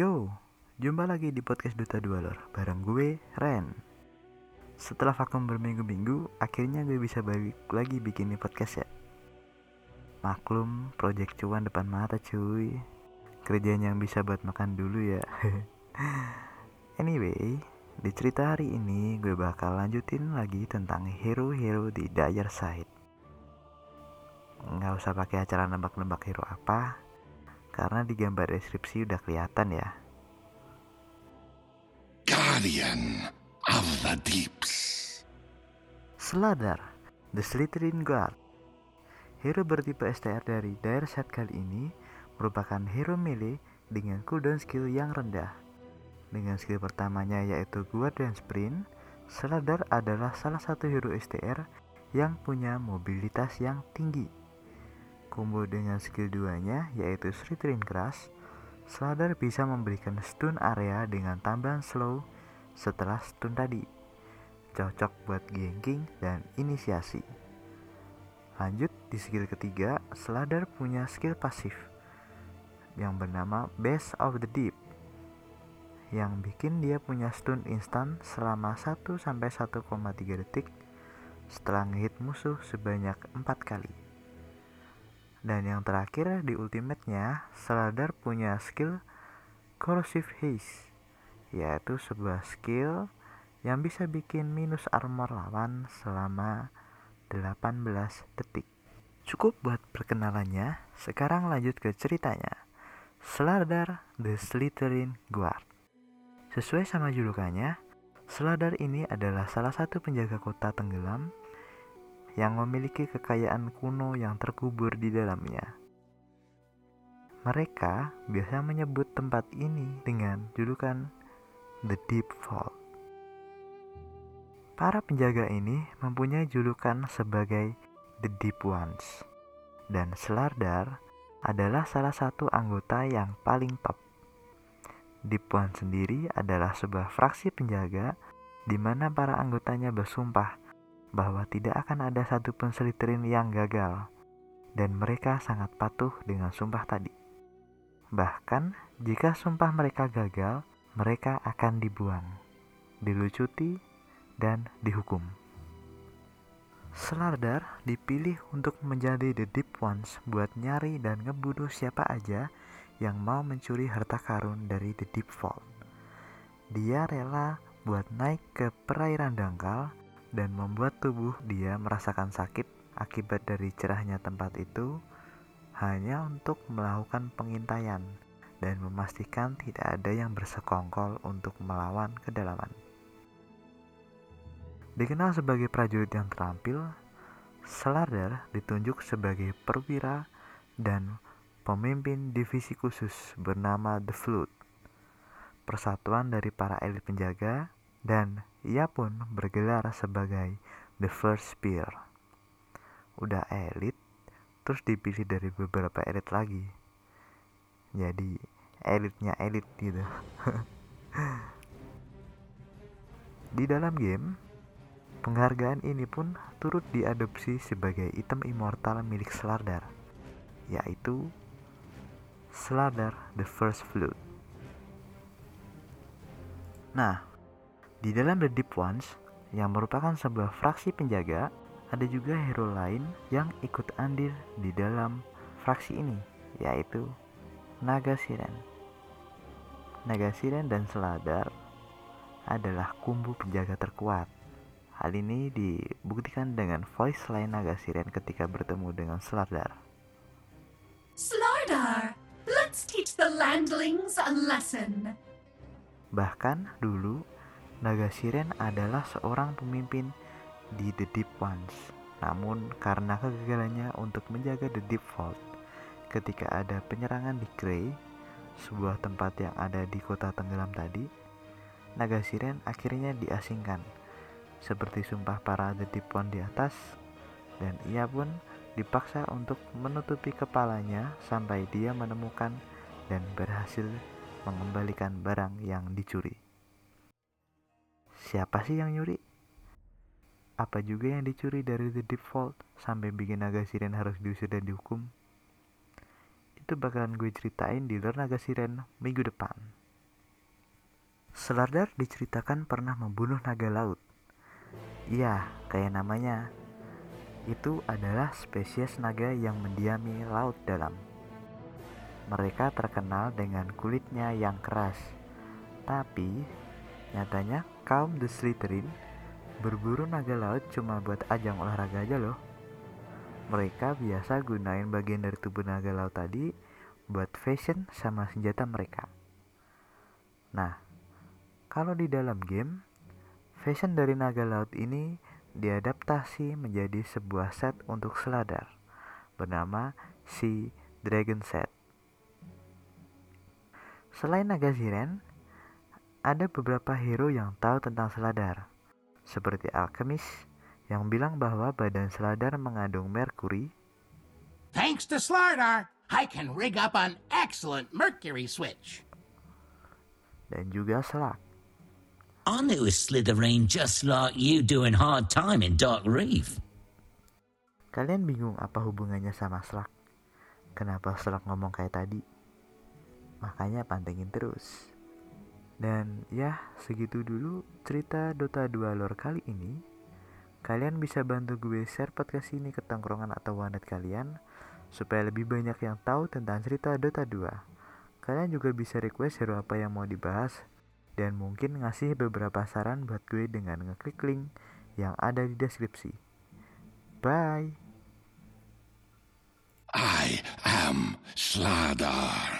Yo, jumpa lagi di podcast Duta Dua Lor bareng gue, Ren. Setelah vakum berminggu-minggu, akhirnya gue bisa balik lagi bikin podcast ya. Maklum, project cuan depan mata cuy. Kerjaan yang bisa buat makan dulu ya. anyway, di cerita hari ini gue bakal lanjutin lagi tentang hero-hero di Dire Side. Nggak usah pakai acara nebak-nebak hero apa, karena di gambar deskripsi udah kelihatan ya. Guardian of the Deeps. Sladar, The Slytherin Guard. Hero bertipe STR dari Dire Set kali ini merupakan hero melee dengan cooldown skill yang rendah. Dengan skill pertamanya yaitu Guardian Sprint, Sladar adalah salah satu hero STR yang punya mobilitas yang tinggi. Combo dengan skill 2-nya yaitu Slytherin Crush, Sladar bisa memberikan stun area dengan tambahan slow setelah stun tadi. Cocok buat ganking dan inisiasi. Lanjut di skill ketiga, Sladar punya skill pasif yang bernama Base of the Deep yang bikin dia punya stun instan selama 1-1,3 detik setelah ngehit musuh sebanyak 4 kali. Dan yang terakhir di ultimate-nya, Sladar punya skill Corrosive Haze, yaitu sebuah skill yang bisa bikin minus armor lawan selama 18 detik. Cukup buat perkenalannya, sekarang lanjut ke ceritanya. Sladar The Slytherin Guard. Sesuai sama julukannya, Sladar ini adalah salah satu penjaga kota tenggelam yang memiliki kekayaan kuno yang terkubur di dalamnya. Mereka biasa menyebut tempat ini dengan julukan The Deep Vault. Para penjaga ini mempunyai julukan sebagai The Deep Ones, dan Slardar adalah salah satu anggota yang paling top. Deep One sendiri adalah sebuah fraksi penjaga di mana para anggotanya bersumpah bahwa tidak akan ada satupun seliterin yang gagal, dan mereka sangat patuh dengan sumpah tadi. Bahkan, jika sumpah mereka gagal, mereka akan dibuang, dilucuti, dan dihukum. Slardar dipilih untuk menjadi The Deep Ones buat nyari dan ngebunuh siapa aja yang mau mencuri harta karun dari The Deep Vault. Dia rela buat naik ke perairan dangkal dan membuat tubuh dia merasakan sakit akibat dari cerahnya tempat itu hanya untuk melakukan pengintaian dan memastikan tidak ada yang bersekongkol untuk melawan kedalaman. Dikenal sebagai prajurit yang terampil, Slardar ditunjuk sebagai perwira dan pemimpin divisi khusus bernama The Flute, persatuan dari para elit penjaga dan ia pun bergelar sebagai The First Spear. Udah elit, terus dipilih dari beberapa elit lagi. Jadi elitnya elit gitu. Di dalam game, penghargaan ini pun turut diadopsi sebagai item immortal milik Slardar, yaitu Slardar the First Flute. Nah, di dalam The Deep Ones, yang merupakan sebuah fraksi penjaga, ada juga hero lain yang ikut andil di dalam fraksi ini, yaitu Naga Siren. Naga Siren dan Seladar adalah kumbu penjaga terkuat. Hal ini dibuktikan dengan voice line Naga Siren ketika bertemu dengan Seladar. Slardar, let's teach the landlings a lesson. Bahkan dulu Naga Siren adalah seorang pemimpin di The Deep Ones. Namun karena kegagalannya untuk menjaga The Deep Vault ketika ada penyerangan di Grey, sebuah tempat yang ada di kota tenggelam tadi, Naga Siren akhirnya diasingkan. Seperti sumpah para The Deep One di atas, dan ia pun dipaksa untuk menutupi kepalanya sampai dia menemukan dan berhasil mengembalikan barang yang dicuri. Siapa sih yang nyuri? Apa juga yang dicuri dari The Default sampai bikin naga siren harus diusir dan dihukum? Itu bakalan gue ceritain di luar naga siren minggu depan. Seladar diceritakan pernah membunuh naga laut. Iya, kayak namanya. Itu adalah spesies naga yang mendiami laut dalam. Mereka terkenal dengan kulitnya yang keras. Tapi, nyatanya kaum The Slytherin berburu naga laut cuma buat ajang olahraga aja loh. Mereka biasa gunain bagian dari tubuh naga laut tadi buat fashion sama senjata mereka. Nah, kalau di dalam game, fashion dari naga laut ini diadaptasi menjadi sebuah set untuk seladar bernama si Dragon Set. Selain naga ziren, ada beberapa hero yang tahu tentang seladar, seperti Alchemist yang bilang bahwa badan seladar mengandung merkuri. Thanks to Slardar, I can rig up an excellent mercury switch. Dan juga Selak I knew a Slytherin just like you doing hard time in Dark Reef. Kalian bingung apa hubungannya sama Slug? Kenapa Slug ngomong kayak tadi? Makanya pantengin terus. Dan ya, segitu dulu cerita Dota 2 lore kali ini. Kalian bisa bantu gue share podcast ini ke tongkrongan atau wanet kalian supaya lebih banyak yang tahu tentang cerita Dota 2. Kalian juga bisa request hero apa yang mau dibahas dan mungkin ngasih beberapa saran buat gue dengan ngeklik link yang ada di deskripsi. Bye. I am Sladar.